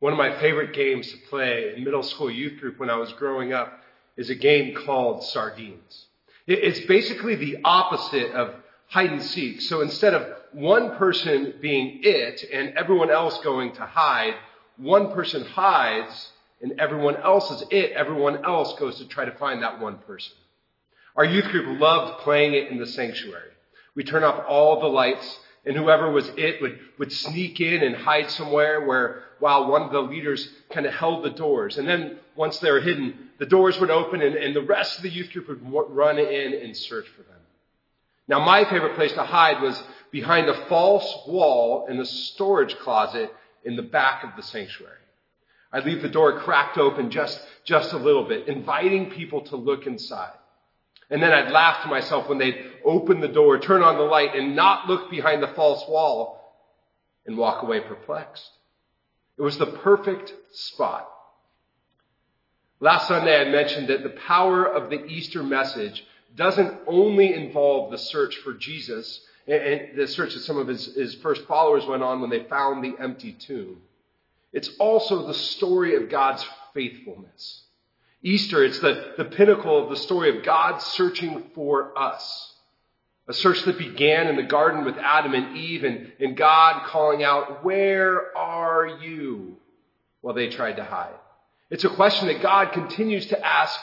One of my favorite games to play in middle school youth group when I was growing up is a game called Sardines. It's basically the opposite of hide and seek. So instead of one person being it and everyone else going to hide, one person hides and everyone else is it. Everyone else goes to try to find that one person. Our youth group loved playing it in the sanctuary. We turn off all the lights and whoever was it would, would sneak in and hide somewhere where, while one of the leaders kind of held the doors. And then once they were hidden, the doors would open and, and the rest of the youth group would run in and search for them. Now my favorite place to hide was behind a false wall in the storage closet in the back of the sanctuary. I'd leave the door cracked open just, just a little bit, inviting people to look inside. And then I'd laugh to myself when they'd open the door, turn on the light, and not look behind the false wall and walk away perplexed. It was the perfect spot. Last Sunday I mentioned that the power of the Easter message doesn't only involve the search for Jesus and the search that some of his, his first followers went on when they found the empty tomb. It's also the story of God's faithfulness. Easter, it's the, the pinnacle of the story of God searching for us. A search that began in the garden with Adam and Eve and, and God calling out, where are you? While they tried to hide. It's a question that God continues to ask,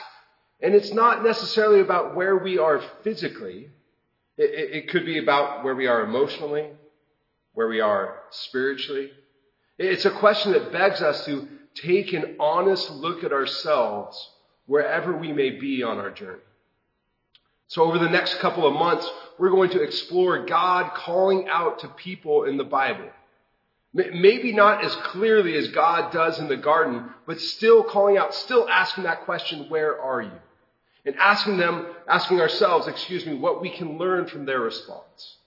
and it's not necessarily about where we are physically. It, it, it could be about where we are emotionally, where we are spiritually. It's a question that begs us to take an honest look at ourselves wherever we may be on our journey. So over the next couple of months, we're going to explore God calling out to people in the Bible. Maybe not as clearly as God does in the garden, but still calling out, still asking that question, where are you? And asking them, asking ourselves, excuse me, what we can learn from their response.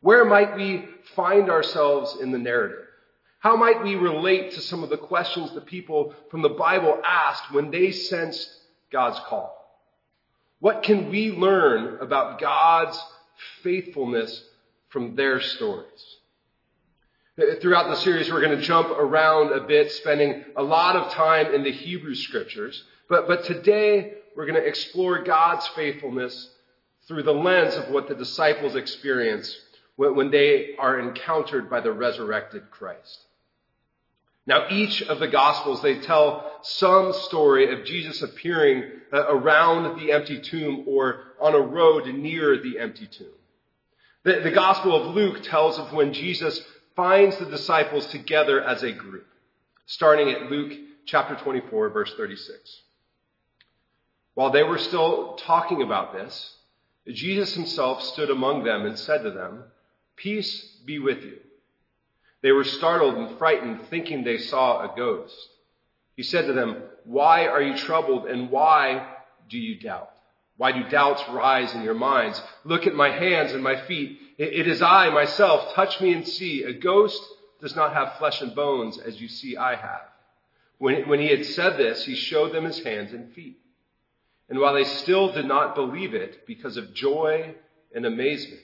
Where might we find ourselves in the narrative? How might we relate to some of the questions that people from the Bible asked when they sensed God's call? What can we learn about God's faithfulness from their stories? Throughout the series, we're going to jump around a bit, spending a lot of time in the Hebrew scriptures. But, but today, we're going to explore God's faithfulness through the lens of what the disciples experience when, when they are encountered by the resurrected Christ. Now, each of the Gospels, they tell some story of Jesus appearing uh, around the empty tomb or on a road near the empty tomb. The, the Gospel of Luke tells of when Jesus finds the disciples together as a group, starting at Luke chapter 24, verse 36. While they were still talking about this, Jesus himself stood among them and said to them, Peace be with you. They were startled and frightened, thinking they saw a ghost. He said to them, Why are you troubled and why do you doubt? Why do doubts rise in your minds? Look at my hands and my feet. It is I myself. Touch me and see. A ghost does not have flesh and bones as you see I have. When, he had said this, he showed them his hands and feet. And while they still did not believe it because of joy and amazement,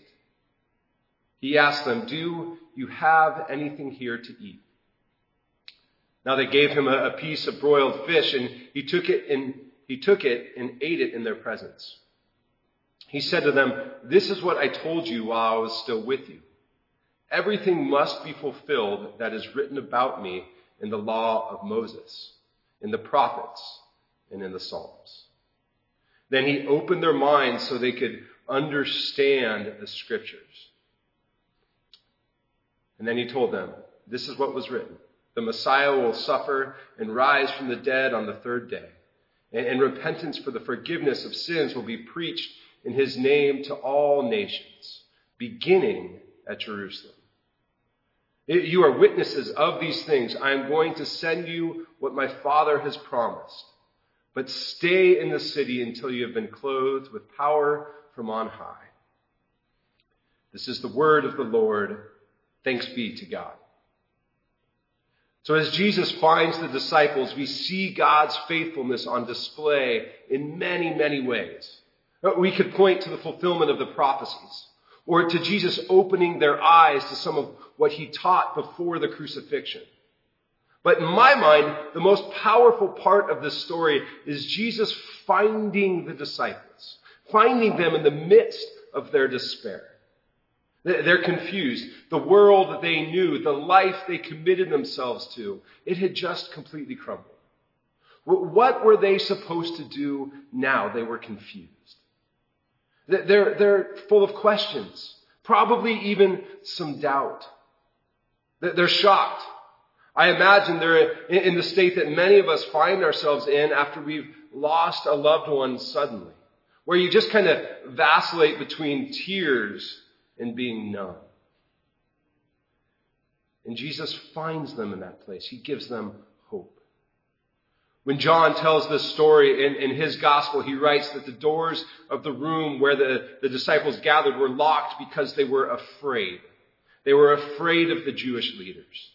he asked them, Do you have anything here to eat? Now they gave him a, a piece of broiled fish, and he took it and he took it and ate it in their presence. He said to them, This is what I told you while I was still with you. Everything must be fulfilled that is written about me in the law of Moses, in the prophets, and in the Psalms. Then he opened their minds so they could understand the scriptures. And then he told them, This is what was written. The Messiah will suffer and rise from the dead on the third day. And, and repentance for the forgiveness of sins will be preached in his name to all nations, beginning at Jerusalem. You are witnesses of these things. I am going to send you what my Father has promised. But stay in the city until you have been clothed with power from on high. This is the word of the Lord. Thanks be to God. So as Jesus finds the disciples, we see God's faithfulness on display in many, many ways. We could point to the fulfillment of the prophecies, or to Jesus opening their eyes to some of what he taught before the crucifixion. But in my mind, the most powerful part of this story is Jesus finding the disciples, finding them in the midst of their despair. They're confused. The world that they knew, the life they committed themselves to, it had just completely crumbled. What were they supposed to do now? They were confused. They're, they're full of questions, probably even some doubt. They're shocked. I imagine they're in the state that many of us find ourselves in after we've lost a loved one suddenly, where you just kind of vacillate between tears and being numb. And Jesus finds them in that place. He gives them hope. When John tells this story in, in, his gospel, he writes that the doors of the room where the, the disciples gathered were locked because they were afraid. They were afraid of the Jewish leaders.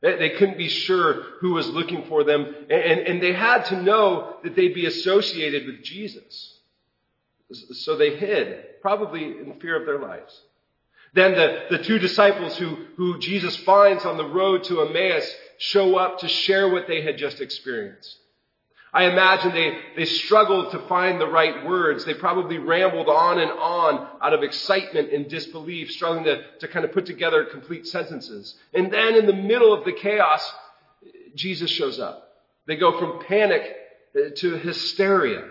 They couldn't be sure who was looking for them, and, and they had to know that they'd be associated with Jesus. So they hid, probably in fear of their lives. Then the, the two disciples who, who Jesus finds on the road to Emmaus show up to share what they had just experienced. I imagine they, they struggled to find the right words. They probably rambled on and on out of excitement and disbelief, struggling to, to kind of put together complete sentences. And then in the middle of the chaos, Jesus shows up. They go from panic uh, to hysteria.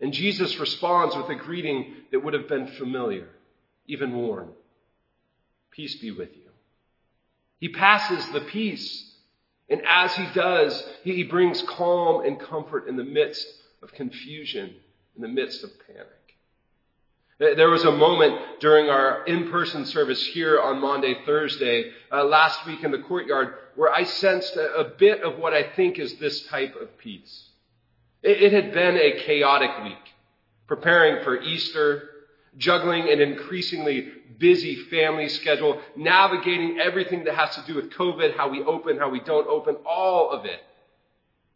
And Jesus responds with a greeting that would have been familiar, even warm. Peace be with you. He passes the peace and as he does, he brings calm and comfort in the midst of confusion, in the midst of panic. There was a moment during our in-person service here on Maundy, Thursday, uh, last week in the courtyard, where I sensed a, a, bit of what I think is this type of peace. It, it had been a chaotic week, preparing for Easter, juggling an increasingly busy family schedule, navigating everything that has to do with COVID, how we open, how we don't open, all of it.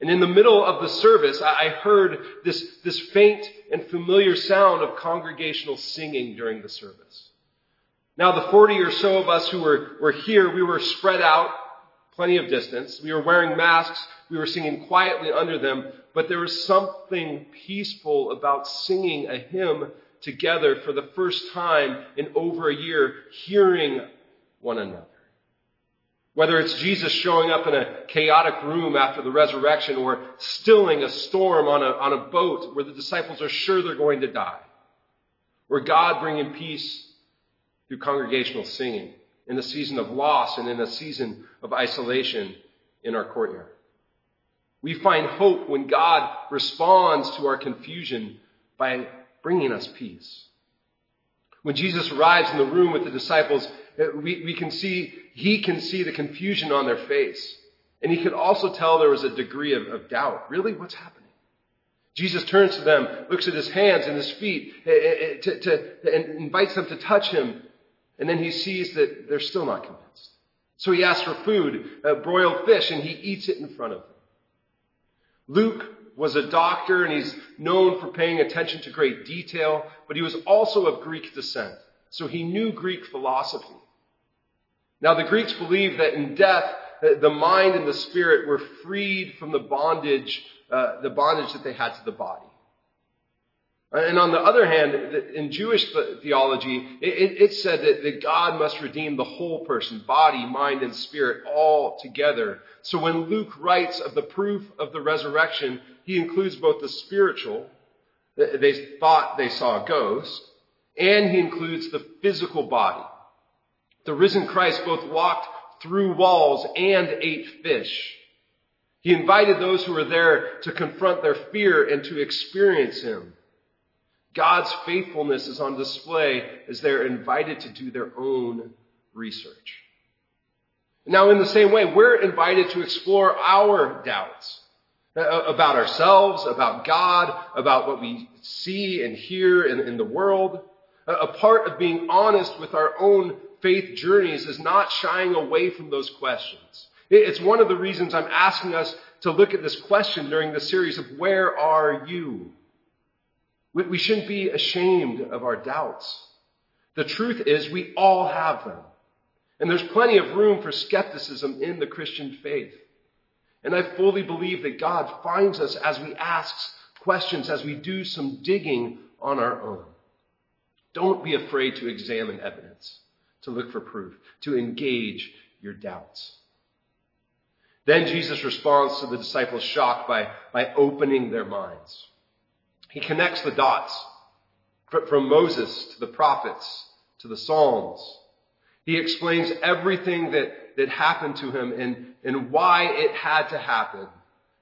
And in the middle of the service, I heard this, this faint and familiar sound of congregational singing during the service. Now, the 40 or so of us who were, were here, we were spread out, plenty of distance. We were wearing masks. We were singing quietly under them, but there was something peaceful about singing a hymn together for the first time in over a year, hearing one another. Whether it's Jesus showing up in a chaotic room after the resurrection or stilling a storm on a, on a boat where the disciples are sure they're going to die. Or God bringing peace through congregational singing in a season of loss and in a season of isolation in our courtyard. We find hope when God responds to our confusion by bringing us peace. When Jesus arrives in the room with the disciples, uh, we, we can see, he can see the confusion on their face. And he could also tell there was a degree of, of doubt. Really? What's happening? Jesus turns to them, looks at his hands and his feet, uh, uh, to, to, and invites them to touch him. And then he sees that they're still not convinced. So he asks for food, broiled fish, and he eats it in front of them. Luke was a doctor and he's known for paying attention to great detail, but he was also of Greek descent. So he knew Greek philosophy. Now the Greeks believed that in death, the mind and the spirit were freed from the bondage, uh, the bondage that they had to the body. And on the other hand, in Jewish theology, it, it said that, that, God must redeem the whole person, body, mind, and spirit, all together. So when Luke writes of the proof of the resurrection, he includes both the spiritual, they thought they saw a ghost, and he includes the physical body. The risen Christ both walked through walls and ate fish. He invited those who were there to confront their fear and to experience him. God's faithfulness is on display as they're invited to do their own research. Now, in the same way, we're invited to explore our doubts Uh, uh, about ourselves, about God, about what we see and hear in, in the world. A part of being honest with our own faith journeys is not shying away from those questions. It's one of the reasons I'm asking us to look at this question during the series of where are you? We shouldn't be ashamed of our doubts. The truth is we all have them. And there's plenty of room for skepticism in the Christian faith. And I fully believe that God finds us as we ask questions, as we do some digging on our own. Don't be afraid to examine evidence, to look for proof, to engage your doubts. Then Jesus responds to the disciples' shock by, by opening their minds. He connects the dots from Moses to the prophets to the Psalms. He explains everything that, that happened to him and, and why it had to happen.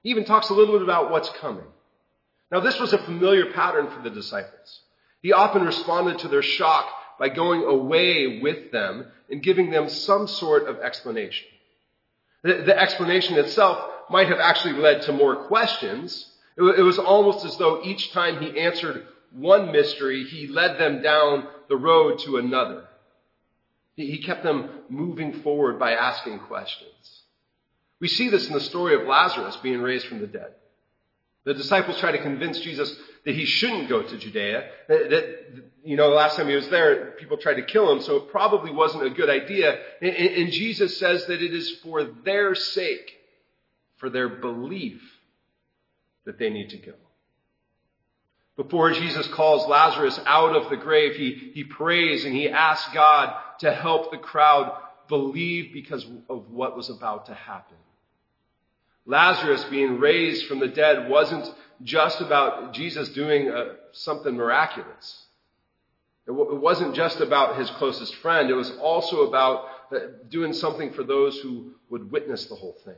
He even talks a little bit about what's coming. Now, this was a familiar pattern for the disciples. He often responded to their shock by going away with them and giving them some sort of explanation. The, the explanation itself might have actually led to more questions. It, it was almost as though each time he answered one mystery, he led them down the road to another. He, kept them moving forward by asking questions. We see this in the story of Lazarus being raised from the dead. The disciples try to convince Jesus that he shouldn't go to Judea. That, that, you know, the last time he was there, people tried to kill him, so it probably wasn't a good idea. And, and Jesus says that it is for their sake, for their belief, that they need to go. Before Jesus calls Lazarus out of the grave, he, he prays and he asks God to help the crowd believe because of what was about to happen. Lazarus being raised from the dead wasn't just about Jesus doing uh, something miraculous. It, w- it, wasn't just about his closest friend. It was also about uh, doing something for those who would witness the whole thing.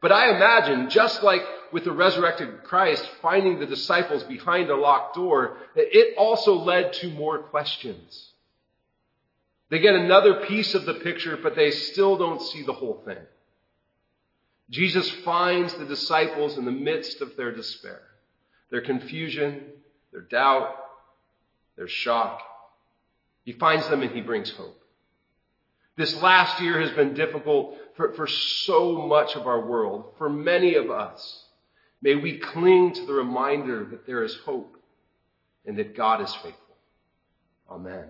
But I imagine, just like with the resurrected Christ finding the disciples behind a locked door, it also led to more questions. They get another piece of the picture, but they still don't see the whole thing. Jesus finds the disciples in the midst of their despair, their confusion, their doubt, their shock. He finds them and he brings hope. This last year has been difficult for, for so much of our world, for many of us. May we cling to the reminder that there is hope and that God is faithful. Amen.